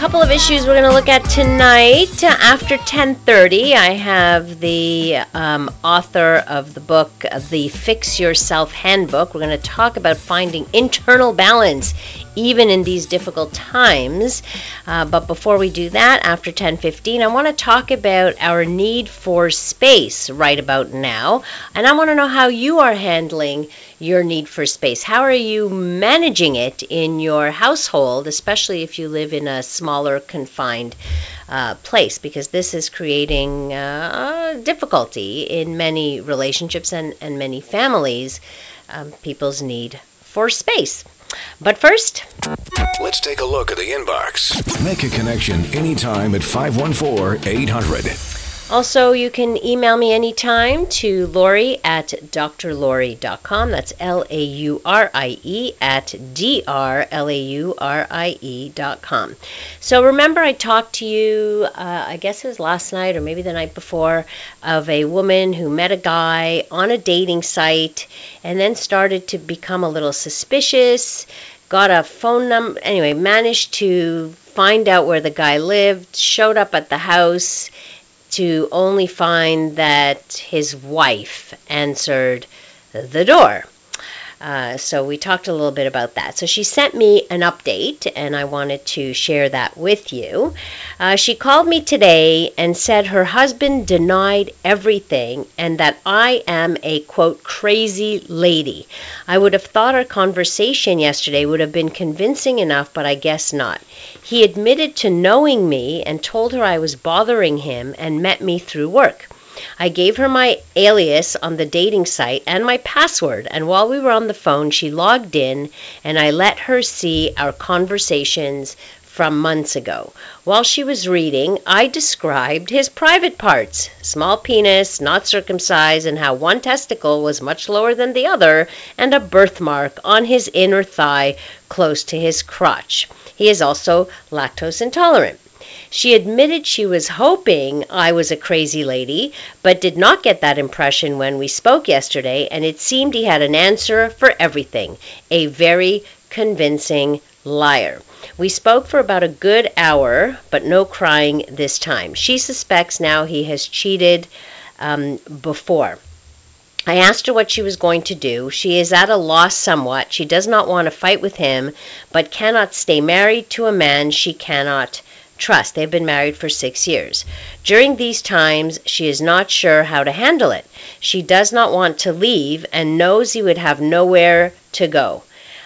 couple of issues we're going to look at tonight. After 10:30, I have the um, author of the book, the Fix Yourself Handbook. We're going to talk about finding internal balance even in these difficult times. Uh, but before we do that, after 10:15, I want to talk about our need for space right about now, and I want to know how you are handling your need for space. How are you managing it in your household, especially if you live in a smaller, confined uh, place? Because this is creating uh, difficulty in many relationships and, and many families, um, people's need for space. But first, let's take a look at the inbox. Make a connection anytime at 514 800. Also, you can email me anytime to Laurie at drlaurie.com. That's L A U R I E at D R L A U R I E.com. So, remember, I talked to you, uh, I guess it was last night or maybe the night before, of a woman who met a guy on a dating site and then started to become a little suspicious, got a phone number, anyway, managed to find out where the guy lived, showed up at the house to only find that his wife answered the door. Uh, so we talked a little bit about that. So she sent me an update, and I wanted to share that with you. Uh, she called me today and said her husband denied everything and that I am a quote crazy lady. I would have thought our conversation yesterday would have been convincing enough, but I guess not. He admitted to knowing me and told her I was bothering him and met me through work. I gave her my alias on the dating site and my password, and while we were on the phone, she logged in and I let her see our conversations from months ago. While she was reading, I described his private parts small penis, not circumcised, and how one testicle was much lower than the other, and a birthmark on his inner thigh close to his crotch. He is also lactose intolerant. She admitted she was hoping I was a crazy lady, but did not get that impression when we spoke yesterday, and it seemed he had an answer for everything. A very convincing liar. We spoke for about a good hour, but no crying this time. She suspects now he has cheated um, before. I asked her what she was going to do. She is at a loss somewhat. She does not want to fight with him, but cannot stay married to a man she cannot trust. They've been married for six years. During these times, she is not sure how to handle it. She does not want to leave and knows he would have nowhere to go.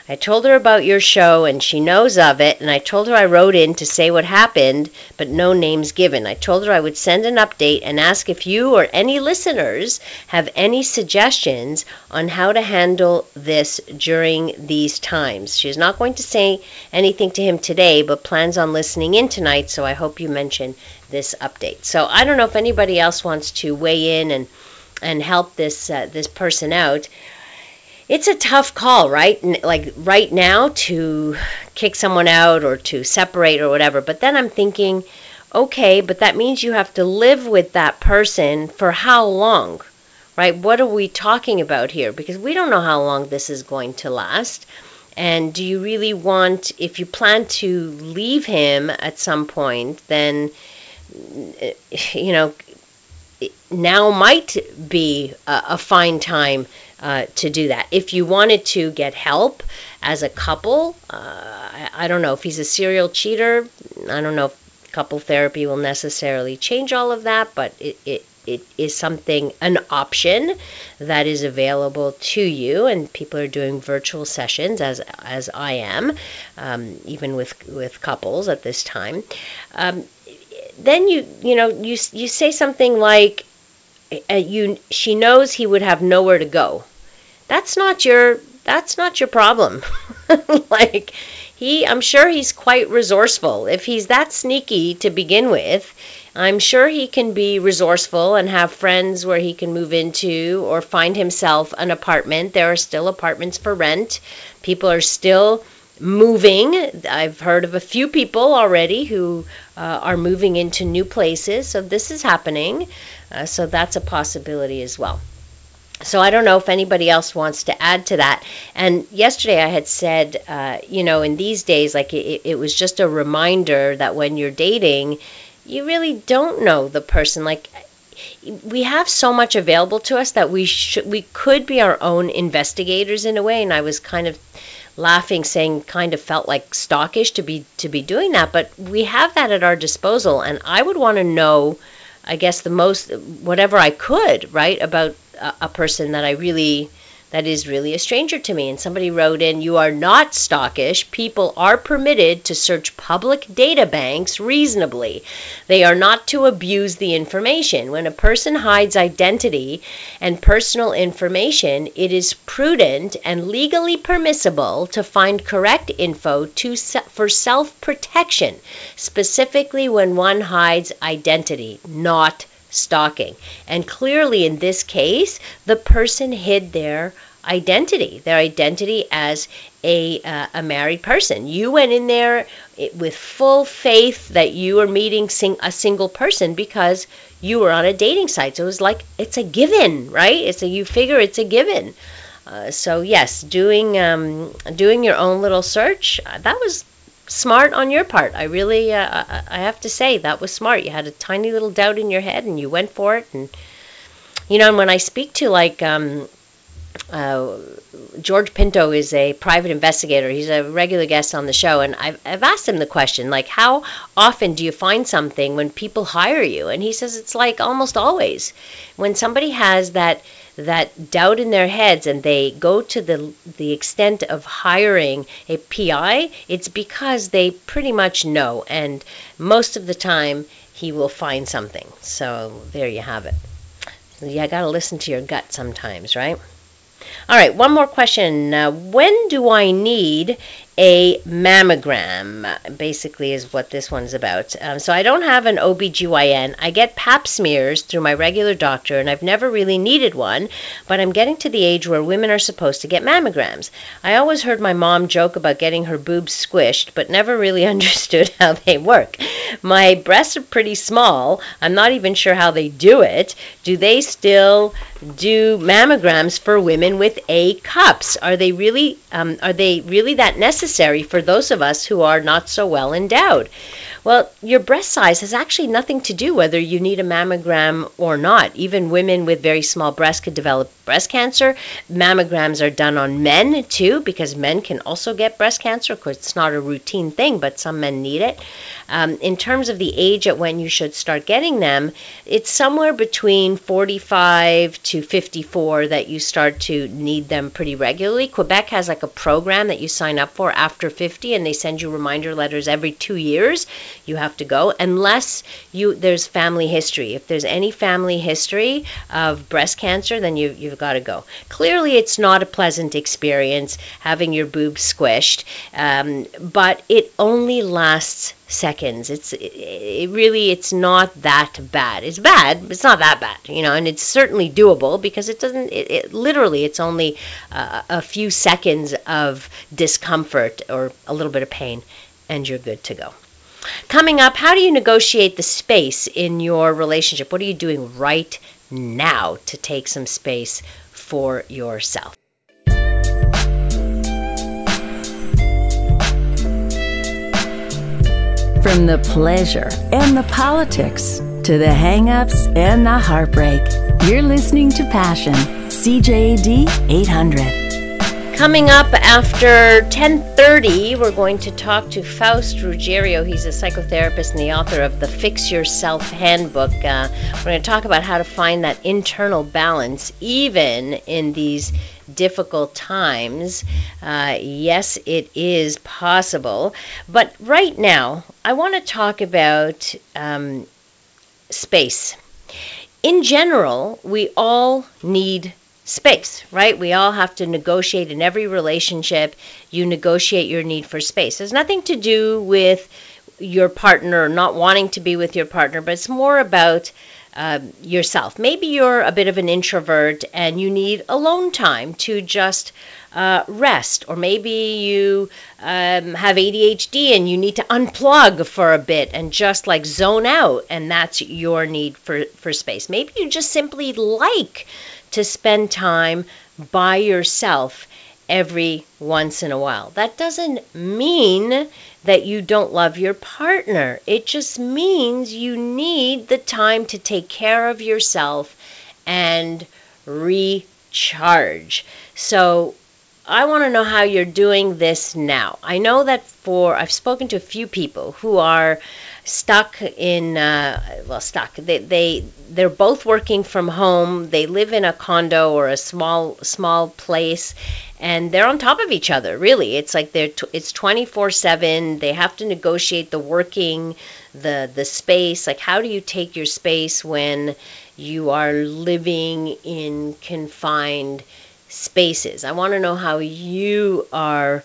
I told her about your show and she knows of it, and I told her I wrote in to say what happened, but no names given. I told her I would send an update and ask if you or any listeners have any suggestions on how to handle this during these times. She's not going to say anything to him today, but plans on listening in tonight, so I hope you mention this update. So I don't know if anybody else wants to weigh in and and help this uh, this person out it's a tough call, right? Like right now to kick someone out or to separate or whatever. But then I'm thinking, okay, but that means you have to live with that person for how long? Right? What are we talking about here? Because we don't know how long this is going to last. And do you really want, if you plan to leave him at some point, then, you know, now might be a, a fine time uh, to do that. If you wanted to get help as a couple, uh, I, I, don't know if he's a serial cheater. I don't know if couple therapy will necessarily change all of that, but it, it it is something an option that is available to you and people are doing virtual sessions as as I am um, even with with couples at this time um, then you you know you you say something like uh, you she knows he would have nowhere to go that's not your that's not your problem. like he I'm sure he's quite resourceful. If he's that sneaky to begin with, I'm sure he can be resourceful and have friends where he can move into or find himself an apartment. There are still apartments for rent. People are still moving. I've heard of a few people already who uh, are moving into new places. So this is happening. Uh, so that's a possibility as well. So I don't know if anybody else wants to add to that. And yesterday I had said, uh, you know, in these days, like it, it was just a reminder that when you're dating, you really don't know the person. Like we have so much available to us that we should we could be our own investigators in a way. And I was kind of laughing, saying kind of felt like stalkish to be to be doing that, but we have that at our disposal, and I would want to know. I guess the most, whatever I could, right, about a, person that I really that is really a stranger to me. And somebody wrote in, You are not stalkish. People are permitted to search public data banks reasonably. They are not to abuse the information. When a person hides identity and personal information, it is prudent and legally permissible to find correct info to, for self protection, specifically when one hides identity, not stalking. And clearly, in this case, the person hid their identity, their identity as a, uh, a married person. You went in there with full faith that you were meeting sing- a single person because you were on a dating site. So it was like it's a given, right? It's a you figure it's a given. Uh, so yes, doing um, doing your own little search uh, that was smart on your part. I really, uh, I have to say, that was smart. You had a tiny little doubt in your head, and you went for it. And you know, and when I speak to like um, uh, George Pinto is a private investigator. He's a regular guest on the show, and I've, I've asked him the question, like, how often do you find something when people hire you? And he says it's like almost always. When somebody has that that doubt in their heads and they go to the the extent of hiring a PI, it's because they pretty much know, and most of the time he will find something. So there you have it. You got to listen to your gut sometimes, right? All right, one more question. Uh, when do I need a mammogram, basically, is what this one's about. Um, so I don't have an OBGYN. I get pap smears through my regular doctor, and I've never really needed one, but I'm getting to the age where women are supposed to get mammograms. I always heard my mom joke about getting her boobs squished, but never really understood how they work. My breasts are pretty small. I'm not even sure how they do it. Do they still do mammograms for women with A cups? Are they really um, are they really that necessary? Necessary for those of us who are not so well endowed. Well, your breast size has actually nothing to do whether you need a mammogram or not. Even women with very small breasts could develop breast cancer. Mammograms are done on men too, because men can also get breast cancer. Of course, it's not a routine thing, but some men need it. Um, in terms of the age at when you should start getting them, it's somewhere between 45 to 54 that you start to need them pretty regularly. Quebec has like a program that you sign up for after 50, and they send you reminder letters every two years you have to go unless you there's family history. If there's any family history of breast cancer, then you you've got to go. Clearly, it's not a pleasant experience having your boobs squished, um, but it only lasts seconds. It's it, it, really it's not that bad. It's bad, but it's not that bad, you know, and it's certainly doable because it doesn't. It, it literally it's only uh, a few seconds of discomfort or a little bit of pain, and you're good to go. Coming up, how do you negotiate the space in your relationship? What are you doing right now to take some space for yourself? From the pleasure and the politics to the hang-ups and the heartbreak, you're listening to Passion, CJAD 800. Coming up after 10:30, we're going to talk to Faust Ruggiero. He's a psychotherapist and the author of the Fix Yourself Handbook. Uh, we're going to talk about how to find that internal balance even in these difficult times. Uh, yes, it is possible. But right now, I want to talk about um, space. In general, we all need space, right? We all have to negotiate in every relationship. You negotiate your need for space. There's nothing to do with your partner not wanting to be with your partner, but it's more about um, yourself. Maybe you're a bit of an introvert and you need alone time to just uh, rest, or maybe you um, have ADHD and you need to unplug for a bit and just like zone out, and that's your need for, for space. Maybe you just simply like to spend time by yourself every once in a while. That doesn't mean that you don't love your partner. It just means you need the time to take care of yourself and recharge. So, I want to know how you're doing this now. I know that for I've spoken to a few people who are stuck in uh, well stuck. They they they're both working from home. They live in a condo or a small small place and they're on top of each other really. It's like they're t- it's 24/7 they have to negotiate the working the the space. Like how do you take your space when you are living in confined spaces? I want to know how you are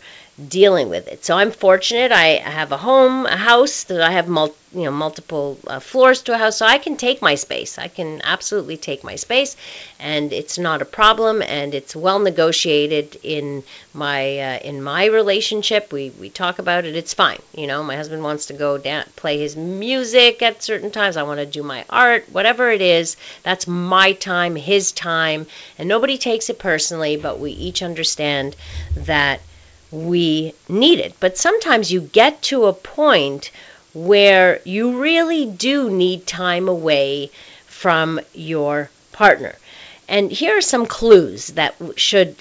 dealing with it. So I'm fortunate. I have a home, a house that I have mul- you know multiple uh, floors to a house, so I can take my space. I can absolutely take my space, and it's not a problem. And it's well negotiated in my uh, in my relationship. We we talk about it. It's fine. You know, my husband wants to go down play his music at certain times. I want to do my art, whatever it is. That's my time, his time, and nobody takes it personally. But we each understand that we need it. But sometimes you get to a point where you really do need time away from your partner. And here are some clues that should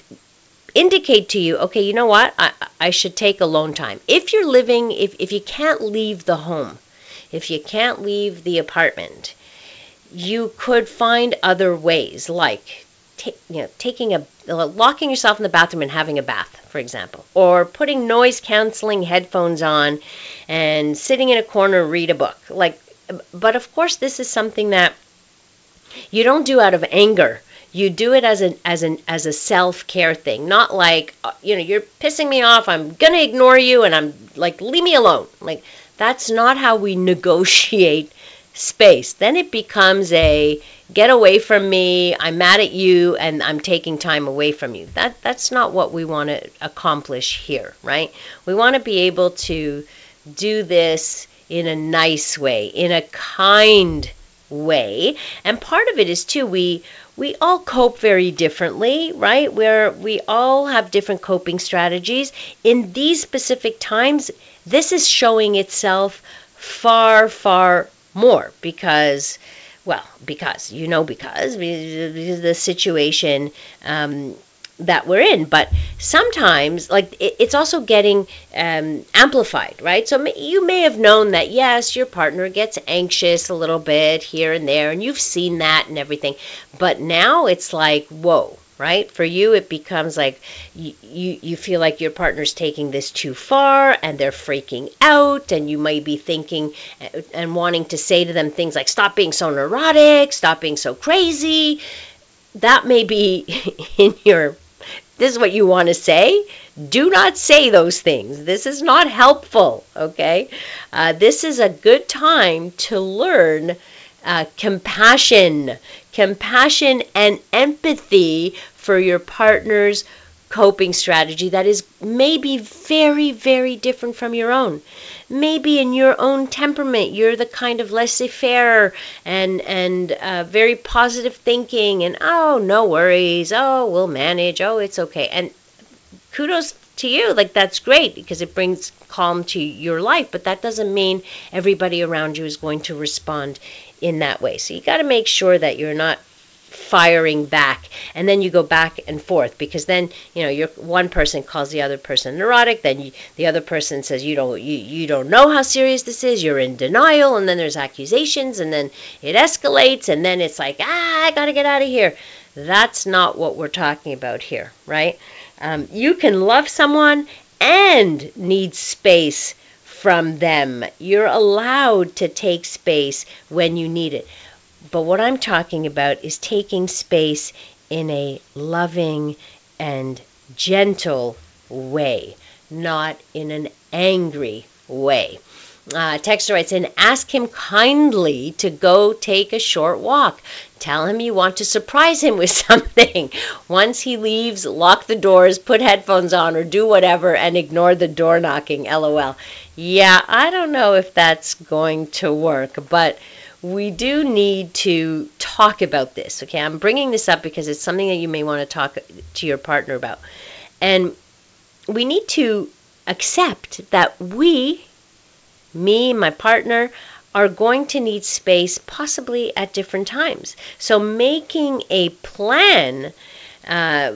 indicate to you okay, you know what? I, I should take alone time. If you're living, if, if you can't leave the home, if you can't leave the apartment, you could find other ways like ta- you know, taking a locking yourself in the bathroom and having a bath, for example, or putting noise canceling headphones on and sitting in a corner read a book. Like, but of course, this is something that you don't do out of anger. You do it as an as an as a self care thing, not like uh, you know you're pissing me off. I'm gonna ignore you, and I'm like leave me alone. Like that's not how we negotiate space. Then it becomes a get away from me. I'm mad at you and I'm taking time away from you. That that's not what we want to accomplish here, right? We want to be able to do this in a nice way, in a kind way. And part of it is too we we all cope very differently, right? Where we all have different coping strategies. In these specific times, this is showing itself far far more because well, because you know, because because the situation um, that we're in. But sometimes, like it, it's also getting um, amplified, right? So you may have known that yes, your partner gets anxious a little bit here and there, and you've seen that and everything. But now it's like, whoa, right? For you, it becomes like you, you, you feel like your partner's taking this too far and they're freaking out, and you might be thinking and wanting to say to them things like, stop being so neurotic, stop being so crazy. That may be in your, this is what you want to say. Do not say those things. This is not helpful, okay? Uh, this is a good time to learn uh, compassion, compassion and empathy for your partner's coping strategy that is maybe very, very different from your own. Maybe in your own temperament, you're the kind of laissez-faire and and uh, very positive thinking, and oh, no worries, oh, we'll manage, oh, it's okay, and kudos to you. Like that's great because it brings calm to your life, but that doesn't mean everybody around you is going to respond in that way. So you got to make sure that you're not firing back and then you go back and forth because then you know you're one person calls the other person neurotic then you, the other person says you don't you, you don't know how serious this is you're in denial and then there's accusations and then it escalates and then it's like ah i gotta get out of here that's not what we're talking about here right um, you can love someone and need space from them. You're allowed to take space when you need it. But what I'm talking about is taking space in a loving and gentle way, not in an angry way. Uh, texter writes in, ask him kindly to go take a short walk. Tell him you want to surprise him with something. Once he leaves, lock the doors, put headphones on, or do whatever and ignore the door knocking. LOL. Yeah, I don't know if that's going to work, but we do need to talk about this. Okay, I'm bringing this up because it's something that you may want to talk to your partner about. And we need to accept that we, me, my partner, are going to need space possibly at different times. So making a plan uh,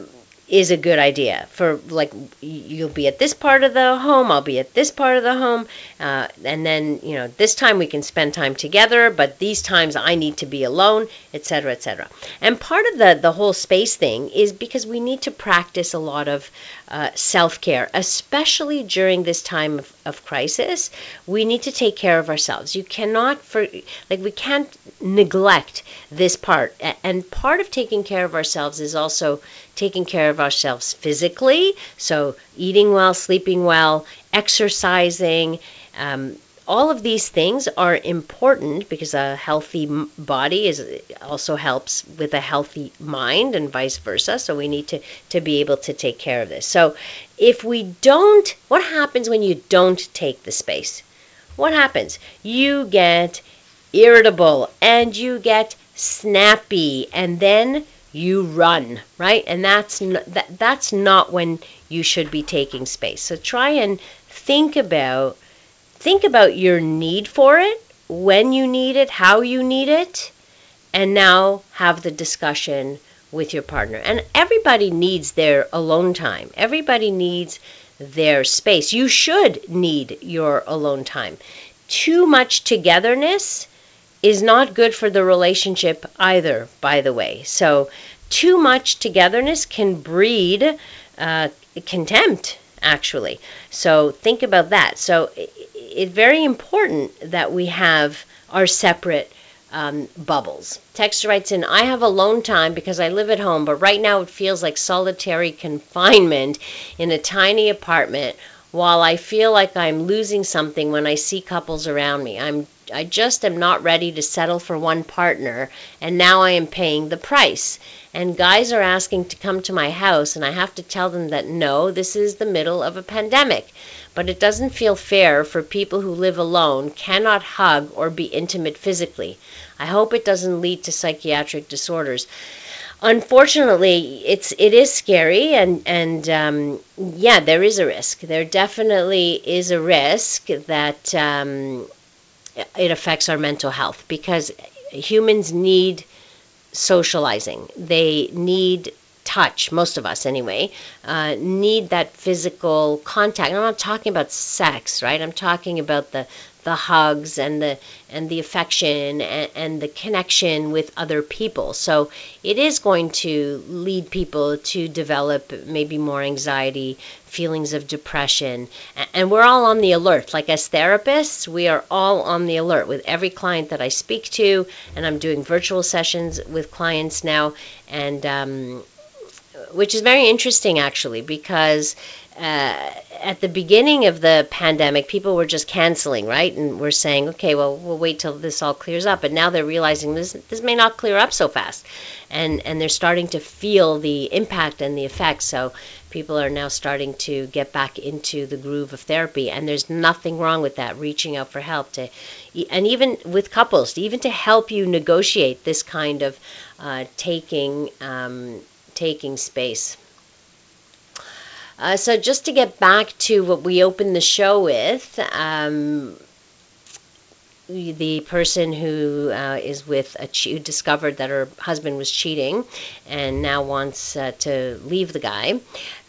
is a good idea for like you'll be at this part of the home i'll be at this part of the home uh, and then you know this time we can spend time together but these times i need to be alone etc etc and part of the the whole space thing is because we need to practice a lot of uh, self-care especially during this time of, of crisis. We need to take care of ourselves. You cannot for like we can't neglect this part. And part of taking care of ourselves is also taking care of ourselves physically, so eating well, sleeping well, exercising. Um, all of these things are important because a healthy body is also helps with a healthy mind and vice versa so we need to to be able to take care of this so if we don't what happens when you don't take the space what happens you get irritable and you get snappy and then you run, right? And that's n- that, that's not when you should be taking space. So try and think about think about your need for it, when you need it, how you need it, and now have the discussion with your partner. And everybody needs their alone time. Everybody needs their space. You should need your alone time. Too much togetherness is not good for the relationship either, by the way. So, too much togetherness can breed uh, contempt, actually. So, think about that. So, it's very important that we have our separate um, bubbles. Texter writes in, I have alone time because I live at home, but right now it feels like solitary confinement in a tiny apartment while I feel like I'm losing something when I see couples around me. I'm I just am not ready to settle for one partner, and now I am paying the price. And guys are asking to come to my house, and I have to tell them that no, this is the middle of a pandemic. But it doesn't feel fair for people who live alone, cannot hug or be intimate physically. I hope it doesn't lead to psychiatric disorders unfortunately, it's it is scary, and and um, yeah, there is a risk. There definitely is a risk that um, it affects our mental health because humans need socializing. They need touch, most of us anyway, uh, need that physical contact. I'm not talking about sex, right? I'm talking about the the hugs and the and the affection and, and, the connection with other people. So it is going to lead people to develop maybe more anxiety, feelings of depression, and we're all on the alert. Like as therapists, we are all on the alert with every client that I speak to, and I'm doing virtual sessions with clients now, and um, which is very interesting actually because uh, at the beginning of the pandemic, people were just canceling, right? And we're saying, okay, well, we'll wait till this all clears up. But now they're realizing this this may not clear up so fast, and and they're starting to feel the impact and the effects. So people are now starting to get back into the groove of therapy, and there's nothing wrong with that. Reaching out for help to, and even with couples, even to help you negotiate this kind of uh, taking um, taking space. Uh, so just to get back to what we opened the show with, um, the person who uh, is with a who discovered that her husband was cheating and now wants uh, to leave the guy.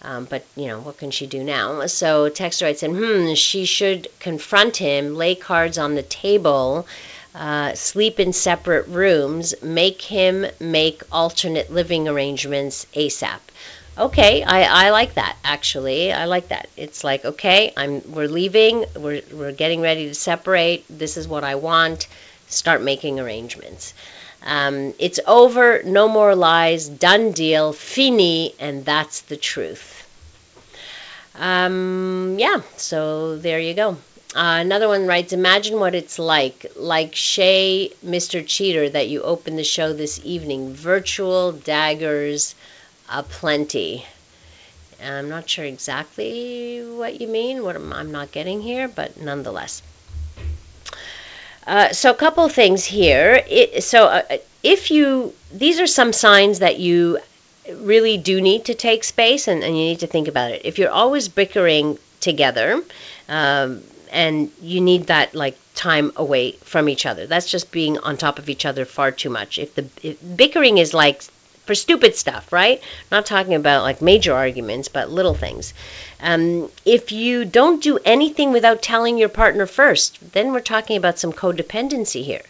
Um, but you know what can she do now? So Texter writes in, hmm, she should confront him, lay cards on the table. Uh, sleep in separate rooms, make him make alternate living arrangements ASAP okay I, I like that actually. I like that. It's like okay i'm we're leaving we're, we're getting ready to separate this is what i want start making arrangements. Um, it's over no more lies done deal fini and that's the truth. Um, yeah so there you go Uh, another one writes, Imagine what it's like, like Shay, Mr. Cheater, that you opened the show this evening. Virtual daggers aplenty. I'm not sure exactly what you mean, what I'm, not getting here, but nonetheless. Uh, so a couple things here. It, so uh, if you, these are some signs that you really do need to take space and, and you need to think about it. If you're always bickering together, um, and you need that like time away from each other. That's just being on top of each other far too much. If the if bickering is like for stupid stuff, right? Not talking about like major arguments, but little things. Um, if you don't do anything without telling your partner first, then we're talking about some codependency here.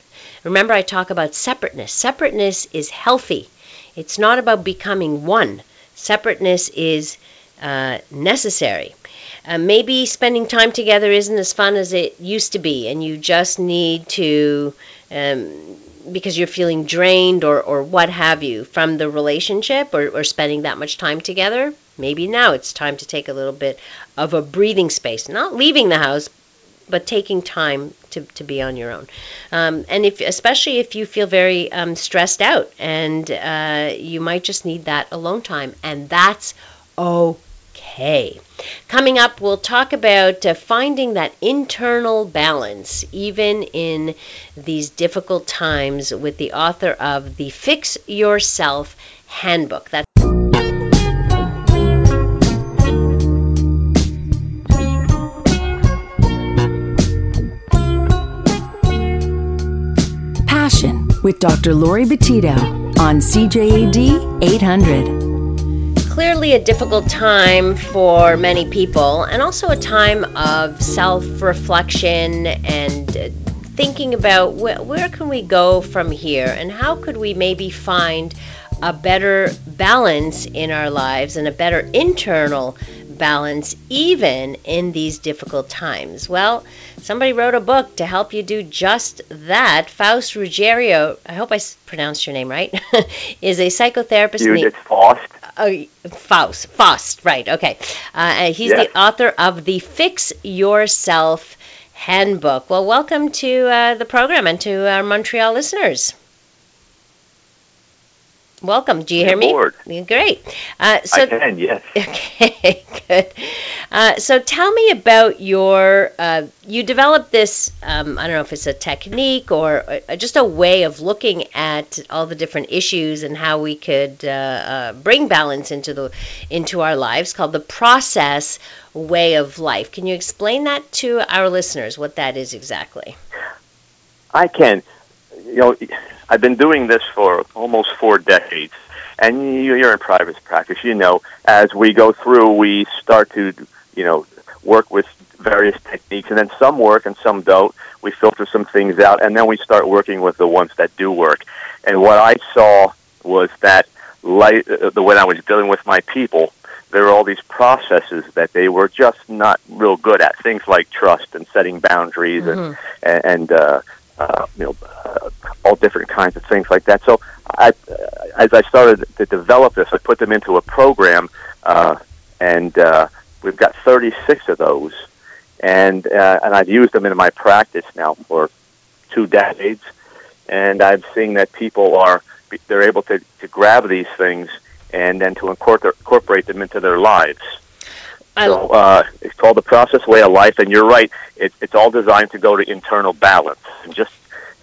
Remember, I talk about separateness. Separateness is healthy. It's not about becoming one. Separateness is uh, necessary. Uh, maybe spending time together isn't as fun as it used to be, and you just need to, um, because you're feeling drained or, or what have you from the relationship or, or spending that much time together. Maybe now it's time to take a little bit of a breathing space, not leaving the house, but taking time to, to be on your own. Um, and if, especially if you feel very um, stressed out, and uh, you might just need that alone time, and that's okay. Coming up, we'll talk about uh, finding that internal balance, even in these difficult times, with the author of the Fix Yourself Handbook. That's Passion with Dr. Laurie Betito on CJAD 800. Clearly a difficult time for many people, and also a time of self reflection and uh, thinking about wh- where can we go from here and how could we maybe find a better balance in our lives and a better internal balance even in these difficult times. Well, somebody wrote a book to help you do just that. Faust Ruggiero, I hope I pronounced your name right, is a psychotherapist. it's Faust. Oh, Faust. Faust, right, okay. Uh, he's Yes. the author of the Fix Yourself Handbook. Well, welcome to uh, the program and to our Montreal listeners. Welcome. Do you hear me? Great. Uh, so, I can, yes. Okay, good. Uh, so tell me about your. Uh, you developed this. Um, I don't know if it's a technique or uh, just a way of looking at all the different issues and how we could uh, uh, bring balance into the into our lives, called the process way of life. Can you explain that to our listeners? What that is exactly? I can. You know, I've been doing this for almost four decades, and you- you're in private practice. You know, as we go through, we start to, you know, work with various techniques, and then some work and some don't. We filter some things out, and then we start working with the ones that do work. And what I saw was that, like, uh, the when I was dealing with my people, there were all these processes that they were just not real good at. Things like trust and setting boundaries and and, and uh, uh, you know uh, all different kinds of things like that. So I, uh, as I started to develop this, I put them into a program, uh, and uh, we've got 36 of those, and uh, and I've used them in my practice now for two decades, and I'm seeing that people are they're able to, to grab these things and then to incorporate them into their lives. So uh, it's called the process way of life, and you're right. It, it's all designed to go to internal balance, and just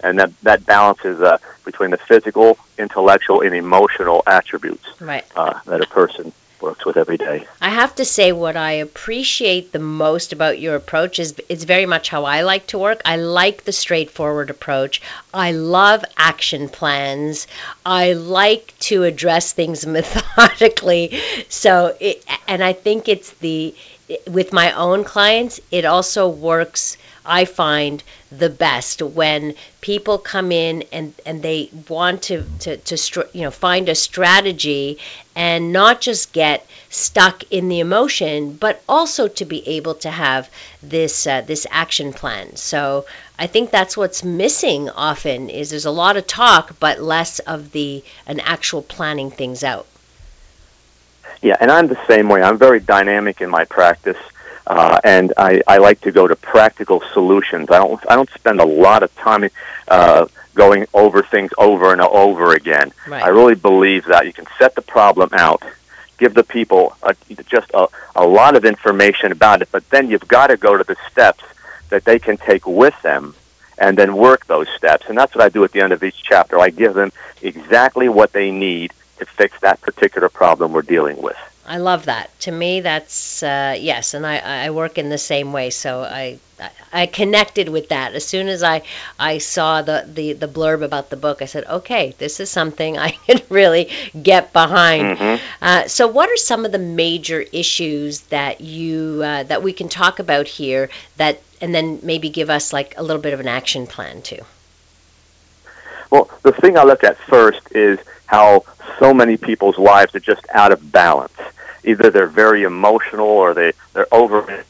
and that that balance is uh, between the physical, intellectual, and emotional attributes right. uh, that a person works with every day. I have to say, what I appreciate the most about your approach is it's very much how I like to work. I like the straightforward approach. I love action plans. I like to address things methodically. So, it, and I think it's the with my own clients, it also works. I find the best when people come in and, and they want to to, to you know find a strategy and not just get stuck in the emotion, but also to be able to have this uh, this action plan. So I think that's what's missing often is there's a lot of talk, but less of the an actual planning things out. Yeah, and I'm the same way. I'm very dynamic in my practice. Uh, and I, I like to go to practical solutions. I don't I don't spend a lot of time uh, going over things over and over again. Right. I really believe that you can set the problem out, give the people a, just a, a lot of information about it, but then you've got to go to the steps that they can take with them and then work those steps. And that's what I do at the end of each chapter. I give them exactly what they need to fix that particular problem we're dealing with. I love that. To me, that's uh, yes, and I, I work in the same way. So I, I connected with that as soon as I I saw the, the the blurb about the book. I said, okay, this is something I can really get behind. Mm-hmm. Uh, so, what are some of the major issues that you uh, that we can talk about here? That and then maybe give us like a little bit of an action plan too. Well, the thing I look at first is how so many people's lives are just out of balance. Either they're very emotional or they, they're over.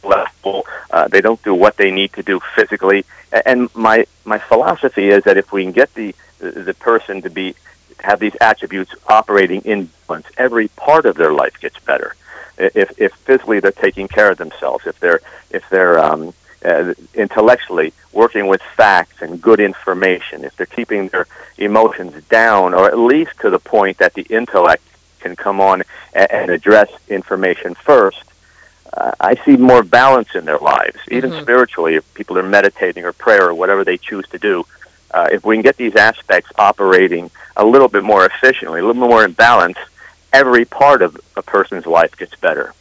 Uh, they don't do what they need to do physically. And my, my philosophy is that if we can get the, the person to be, have these attributes operating in balance, every part of their life gets better. If, if physically they're taking care of themselves, if they're, if they're, um, uh, intellectually working with facts and good information, if they're keeping their emotions down, or at least to the point that the intellect can come on and, and address information first, uh, I see more balance in their lives, even Mhm. spiritually. If people are meditating or prayer or whatever they choose to do, uh, if we can get these aspects operating a little bit more efficiently, a little more in balance, every part of a person's life gets better.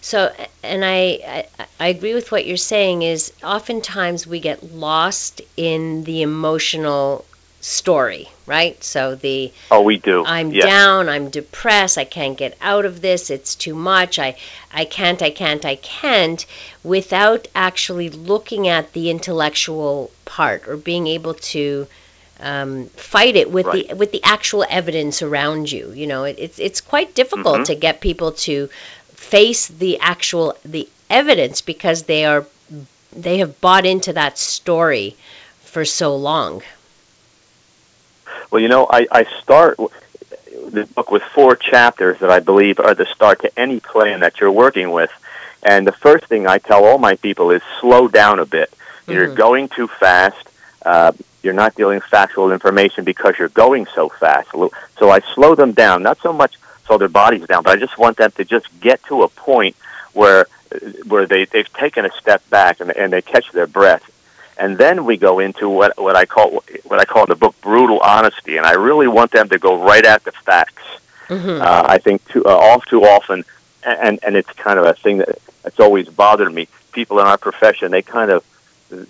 So, and I, I I agree with what you're saying. Is oftentimes we get lost in the emotional story, right? So the Oh, we do. I'm yes. down, I'm depressed, I can't get out of this, it's too much, I, I can't, I can't, I can't, without actually looking at the intellectual part or being able to um, fight it with the with the actual evidence around you. You know, it, it's it's quite difficult Mhm. to get people to face the actual the evidence because they are they have bought into that story for so long. Well, you know, I, I start w- the book with four chapters that I believe are the start to any plan that you're working with. And the first thing I tell all my people is slow down a bit. You're Mhm. going too fast. Uh, you're not dealing factual information because you're going so fast. So I slow them down, not so much slow their bodies down, but I just want them to just get to a point where where they they've taken a step back and, and they catch their breath and then we go into what what I call what I call the book brutal honesty, and I really want them to go right at the facts. hmm Uh, I think too, uh, all too often, and and it's kind of a thing that that's always bothered me. People in our profession, they kind of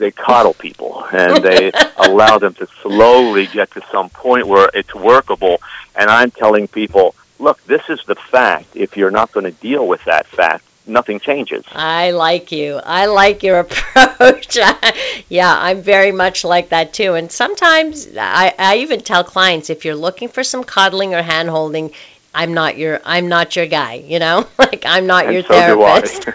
they coddle people and they allow them to slowly get to some point where it's workable. And I'm telling people, look, this is the fact. If you're not going to deal with that fact, nothing changes. I like you. I like your approach. yeah, I'm very much like that too. And sometimes I, I even tell clients if you're looking for some coddling or hand holding, I'm not your I'm not your guy, you know? Like I'm not And your so do I. therapist.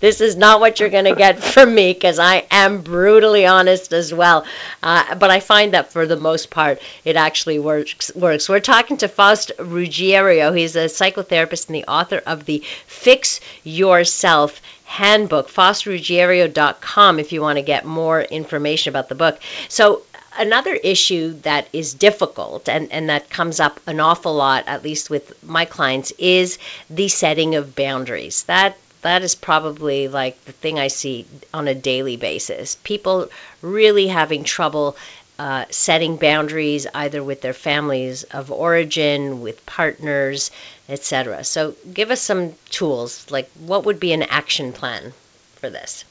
This is not what you're going to get from me because I am brutally honest as well. Uh, but I find that for the most part, it actually works. Works. We're talking to Faust Ruggiero. He's a psychotherapist and the author of the Fix Yourself Handbook. FaustRuggiero.com if you want to get more information about the book. So another issue that is difficult and, and that comes up an awful lot, at least with my clients, is the setting of boundaries. That that is probably like the thing I see on a daily basis. People really having trouble uh, setting boundaries either with their families of origin, with partners, etc. So give us some tools. Like what would be an action plan for this?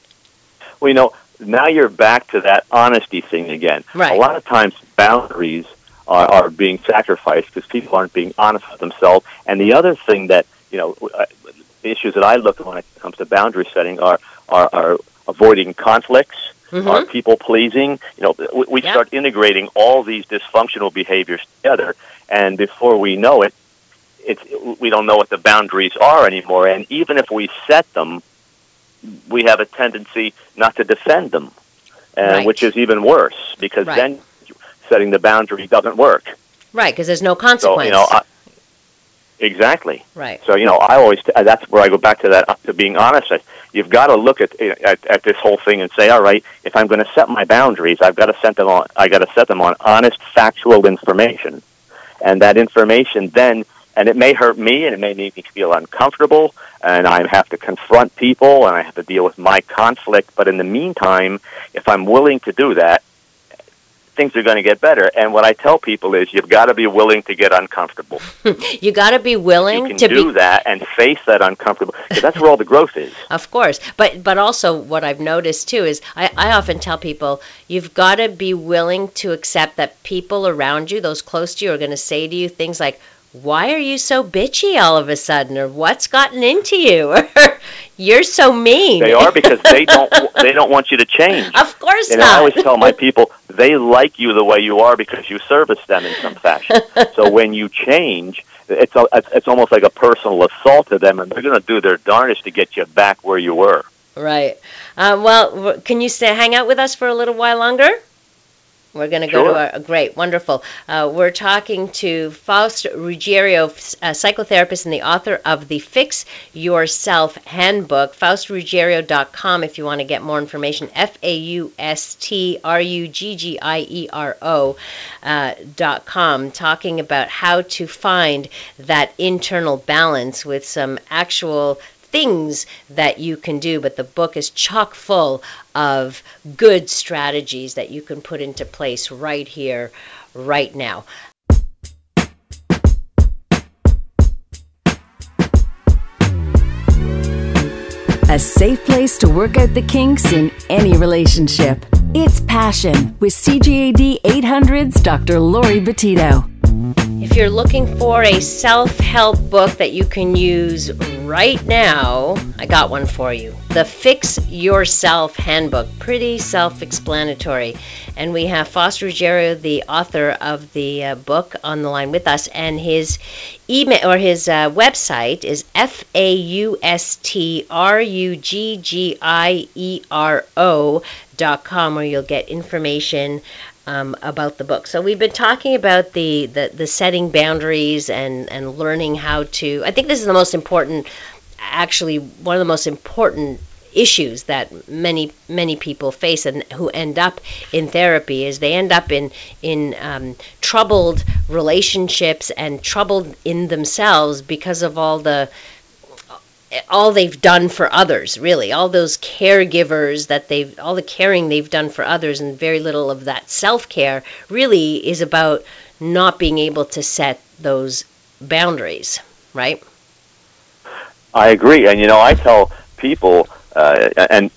Well, you know, now you're back to that honesty thing again. Right. A lot of times boundaries are, are being sacrificed because people aren't being honest with themselves. And the other thing that, you know, issues that I look at when it comes to boundary setting are, are, are avoiding conflicts, Mhm. are people pleasing. You know, we, we start integrating all these dysfunctional behaviors together, and before we know it, it's, we don't know what the boundaries are anymore. And even if we set them, we have a tendency not to defend them, uh, Right. which is even worse because Right. then setting the boundary doesn't work. Right, because there's no So consequence. you know, I, Exactly. Right. So you know, I always uh, that's where I go back to that uh, to being honest. You've got to look at, eh, at at this whole thing and say, all right, if I'm going to set my boundaries, I've got to set them on. I got to set them on honest, factual information, and that information then, and it may hurt me, and it may make me feel uncomfortable, and I have to confront people, and I have to deal with my conflict. But in the meantime, if I'm willing to do that, things are going to get better. And what I tell people is you've got to be willing to get uncomfortable. you got to be willing to do be that and face that uncomfortable because that's where all the growth is. Of course, but but also what I've noticed too is I, I often tell people you've got to be willing to accept that people around you, those close to you, are going to say to you things like, "Why are you so bitchy all of a sudden?" or "What's gotten into you?" You're so mean. They are because they don't they don't want you to change. Of course and not. I always tell my people they like you the way you are because you service them in some fashion. so when you change, it's a, it's almost like a personal assault to them, and they're going to do their darndest to get you back where you were. Right. Uh, well, can you stay hang out with us for a little while longer? We're going to go Sure. to our great, wonderful. Uh, we're talking to Faust Ruggiero, a psychotherapist and the author of the Fix Yourself Handbook. FaustRuggiero.com if you want to get more information. F A U S T R U G G I E R O uh, dot com. Talking about how to find that internal balance with some actual things that you can do, but the book is chock full of good strategies that you can put into place right here, right now. A safe place to work out the kinks in any relationship. It's Passion with CJAD 800's Dr. Laurie Betito. If you're looking for a self help book that you can use right now, I got one for you. The Fix Yourself Handbook. Pretty self explanatory. And we have Faust Ruggiero, the author of the uh, book, on the line with us. And his email or his uh, website is F A U S T R U G G I E R O dot com, where you'll get information um, about the book. So we've been talking about the, the, the setting boundaries and, and learning how to. I think this is the most important, actually, one of the most important issues that many many people face and who end up in therapy is they end up in in um, troubled relationships and troubled in themselves because of all the all they've done for others really all those caregivers that they've all the caring they've done for others and very little of that self-care really is about not being able to set those boundaries right I agree, and you know, I tell people, uh, and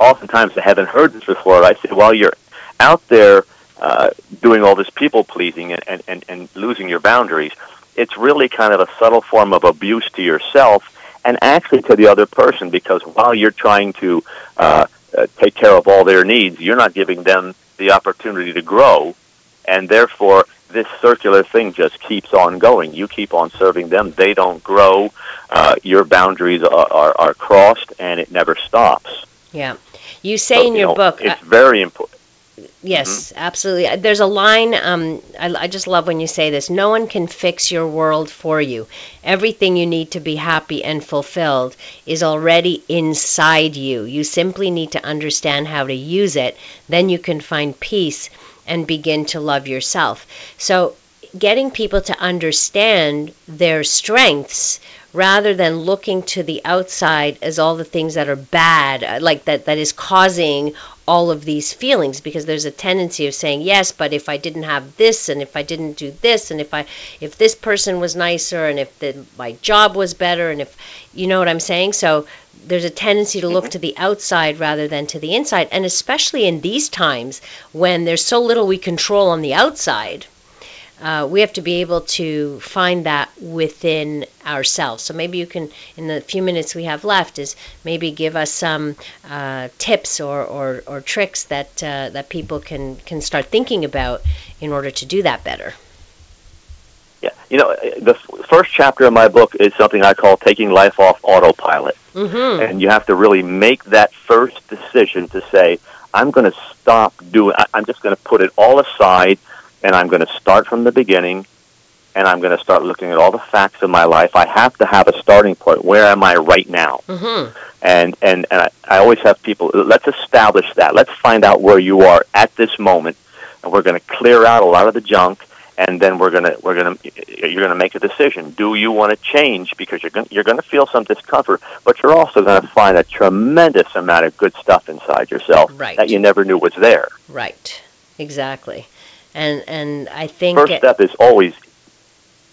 oftentimes I haven't heard this before. I say, while you're out there uh, doing all this people pleasing and, and, and losing your boundaries, it's really kind of a subtle form of abuse to yourself and actually to the other person because while you're trying to uh, uh, take care of all their needs, you're not giving them the opportunity to grow, and therefore this circular thing just keeps on going. You keep on serving them; they don't grow. Uh, your boundaries are, are, are crossed, and it never stops. yeah you say So, in you your know, book uh, it's very important. Yes, absolutely. There's a line, um, I, I just love when you say this no one can fix your world for you. Everything you need to be happy and fulfilled is already inside you. You simply need to understand how to use it. Then you can find peace and begin to love yourself. So, getting people to understand their strengths rather than looking to the outside as all the things that are bad, uh, like that, that is causing all of these feelings because there's a tendency of saying yes but if i didn't have this and if i didn't do this and if i if this person was nicer and if the, my job was better and if you know what i'm saying? So there's a tendency to look mm-hmm. to the outside rather than to the inside and especially in these times when there's so little we control on the outside uh, we have to be able to find that within ourselves. So maybe you can, in the few minutes we have left, is maybe give us some uh, tips or, or, or tricks that uh, that people can can start thinking about in order to do that better. Yeah, you know, the f- first chapter of my book is something I call taking life off autopilot, Mm-hmm. and you have to really make that first decision to say, I'm going to stop doing. I- I'm just going to put it all aside, and I'm going to start from the beginning, and I'm going to start looking at all the facts of my life. I have to have a starting point. Where am I right now? Mm-hmm. And and, and I, I always have people. Let's establish that. Let's find out where you are at this moment, and we're going to clear out a lot of the junk. And then we're gonna we're gonna you're gonna make a decision. Do you want to change because you're gonna you're gonna feel some discomfort, but you're also gonna find a tremendous amount of good stuff inside yourself Right. that you never knew was there. Right. Exactly. And and I think First it- step is always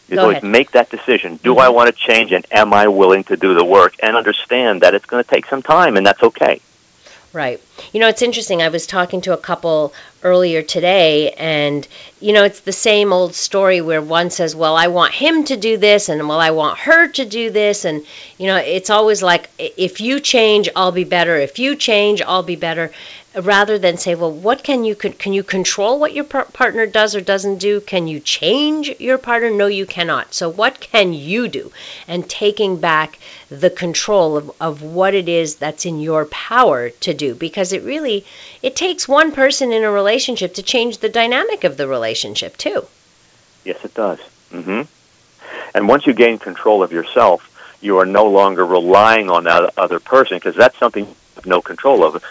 is always ahead. make that decision. Do Mhm. I want to change and am I willing to do the work and understand that it's going to take some time and that's okay. Right. You know, it's interesting. I was talking to a couple earlier today, and, you know, it's the same old story where one says, Well, I want him to do this, and, Well, I want her to do this. And, you know, it's always like, If you change, I'll be better. If you change, I'll be better. Rather than say, Well, what can you, can you control what your par- partner does or doesn't do? Can you change your partner? No, you cannot. So, what can you do? And taking back the control of, of what it is that's in your power to do because it really it takes one person in a relationship to change the dynamic of the relationship too Yes, it does. hmm And once you gain control of yourself, you are no longer relying on that other person because that's something no control of.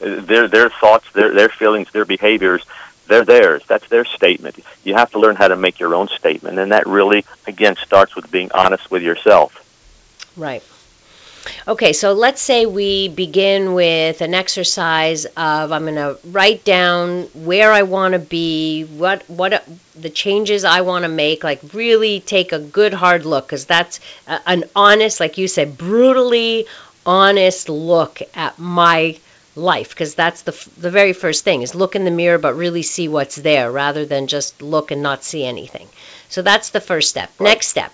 Their their thoughts, their their feelings, their behaviors, they're theirs. That's their statement. You have to learn how to make your own statement, and that really, again, starts with being honest with yourself. right okay so let's say we begin with an exercise of i'm going to write down where i want to be what what the changes i want to make like really take a good hard look because that's uh, an honest like you said brutally honest look at my life because that's the f- the very first thing is look in the mirror but really see what's there rather than just look and not see anything. So that's the first step. Next step.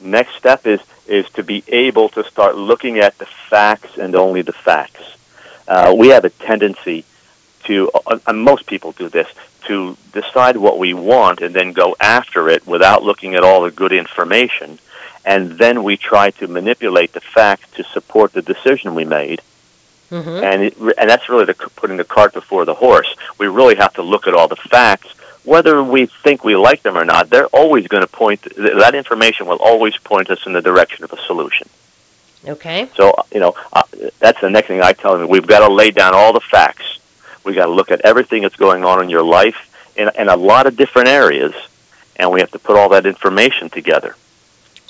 Next step is is to be able to start looking at the facts and only the facts. Uh, we have a tendency to, uh, and most people do this, to decide what we want and then go after it without looking at all the good information, and then we try to manipulate the facts to support the decision we made. hmm And it, and that's really the, putting the cart before the horse. We really have to look at all the facts, whether we think we like them or not. They're always going to point. That information will always point us in the direction of a solution. Okay. So you know uh, that's the next thing I tell them. We've got to lay down all the facts. We got to look at everything that's going on in your life in, in a lot of different areas, and we have to put all that information together.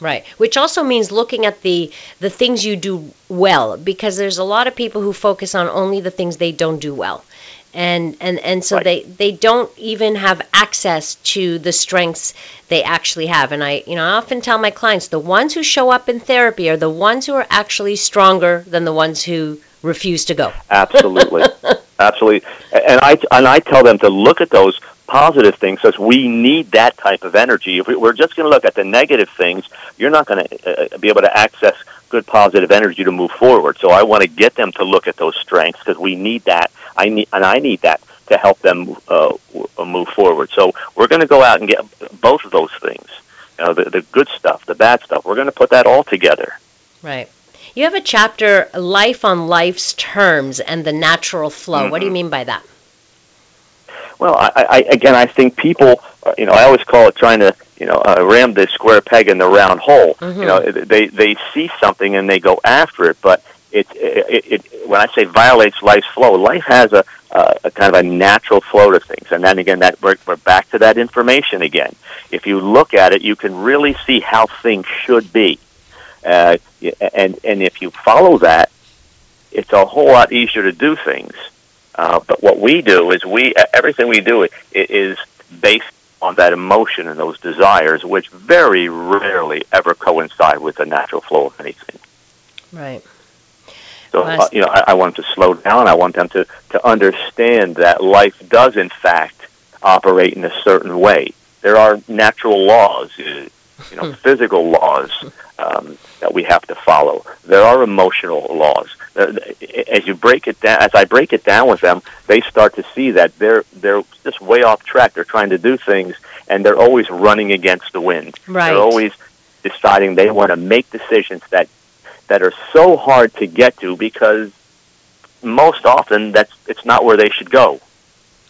Right. Which also means looking at the the things you do well because there's a lot of people who focus on only the things they don't do well. And and and so Right. they they don't even have access to the strengths they actually have. And I you know, I often tell my clients the ones who show up in therapy are the ones who are actually stronger than the ones who refuse to go. Absolutely, absolutely. And I and I tell them to look at those positive things because we need that type of energy. If we- we're just going to look at the negative things, you're not going to uh, be able to access good positive energy to move forward. So I want to get them to look at those strengths because we need that. I need and I need that to help them uh, w- move forward. So we're going to go out and get both of those things. You know, the, the good stuff, the bad stuff. We're going to put that all together. Right. You have a chapter life on life's terms and the natural flow. What do you mean by that? Well, I, I again, I think people, uh, you know, I always call it trying to, you know, uh, ram the square peg in the round hole. Mhm. You know, they they see something and they go after it, but it, it, it when I say violates life's flow, life has a, a, a kind of a natural flow to things, and then again, that we're, we're back to that information again. If you look at it, you can really see how things should be, uh, and and if you follow that, it's a whole lot easier to do things. Uh, but what we do is we everything we do is based on that emotion and those desires, which very rarely ever coincide with the natural flow of anything. Right. So Well, uh, you know, I, I want them to slow down. I want them to to understand that life does in fact operate in a certain way. There are natural laws, uh, you know, physical laws um, that we have to follow. There are emotional laws. Uh, As you break it down, as I break it down with them, they start to see that they're they're just way off track. They're trying to do things, and they're always running against the wind. Right. They're always deciding they want to make decisions that that are so hard to get to because most often that's it's not where they should go.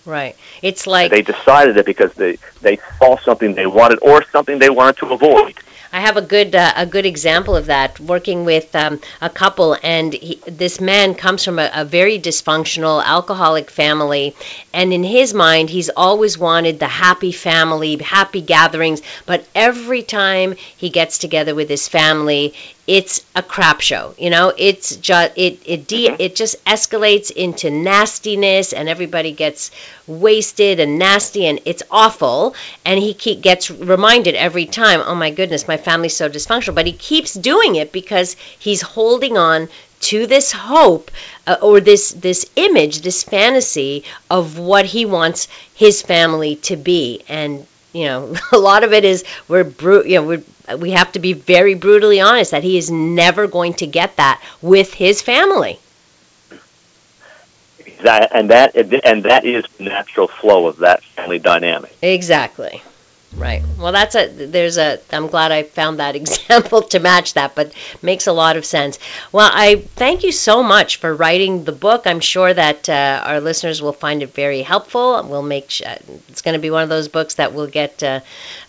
Right. It's like they decided it because they they saw something they wanted or something they wanted to avoid. I have a good uh, a good example of that working with um, a couple, and he, this man comes from a, a, very dysfunctional alcoholic family, and in his mind, he's always wanted the happy family, happy gatherings. But every time he gets together with his family, it's a crap show. You know, it's just it it de- mm-hmm. it just escalates into nastiness, and everybody gets wasted and nasty, and it's awful. And he keep, gets reminded every time, oh my goodness, my family's so dysfunctional. But he keeps doing it because he's holding on to this hope uh, or this this image, this fantasy of what he wants his family to be, and you know, a lot of it is we're bru- you know, we're we have to be very brutally honest that he is never going to get that with his family. That, and that and that is the natural flow of that family dynamic. Exactly. Right. Well, that's a there's a I'm glad I found that example to match that, but makes a lot of sense. Well, I thank you so much for writing the book. I'm sure that uh, our listeners will find it very helpful. We'll make sh- it's going to be one of those books that will get uh,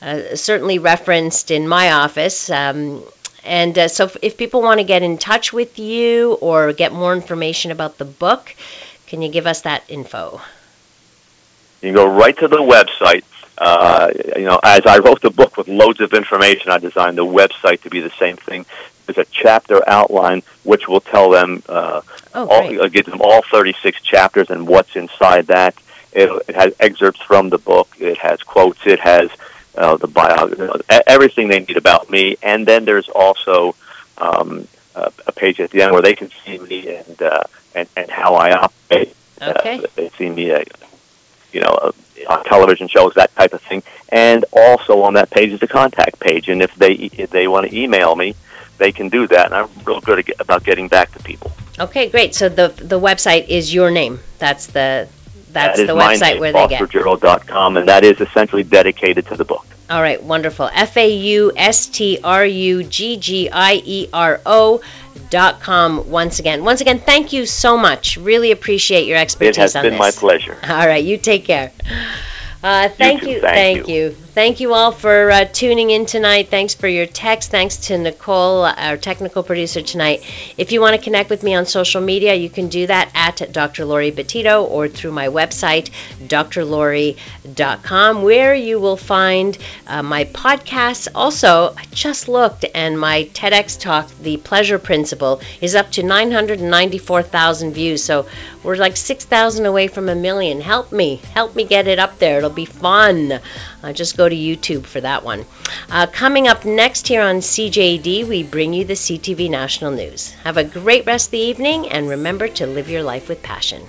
uh, certainly referenced in my office. Um, and uh, so, if people want to get in touch with you or get more information about the book, can you give us that info? You can go right to the website uh, you know, as I wrote the book with loads of information, I designed the website to be the same thing. There's a chapter outline which will tell them, uh, oh, all, uh, gives them all 36 chapters and what's inside that. It, it has excerpts from the book. It has quotes. It has uh, the bio, everything they need about me. And then there's also um, a, a page at the end where they can see me and uh, and, and how I operate. Okay. Uh, they see me, uh, you know, uh, on television shows, that type of thing. And also on that page is the contact page. And if they if they want to email me, they can do that. And I'm real good about getting back to people. Okay, great. So the the website is your name. That's the that's that the website name, where they get. com, and that is essentially dedicated to the book. All right, wonderful. F A U S T R U G G I E R O dot com once again. Once again, thank you so much. Really appreciate your expertise on this. It has been my pleasure. All right, you take care. Uh, thank you. you thank, thank you. you. Thank you all for uh, tuning in tonight. Thanks for your text. Thanks to Nicole, our technical producer tonight. If you want to connect with me on social media, you can do that at Dr. Laurie Betito or through my website, drlaurie.com, where you will find uh, my podcasts. Also, I just looked and my TEDx talk, The Pleasure Principle, is up to 994,000 views. So we're like 6,000 away from a million. Help me. Help me get it up there. It'll be fun. Uh, just go to YouTube for that one. Uh, coming up next here on CJAD, we bring you the CTV National News. Have a great rest of the evening and remember to live your life with passion.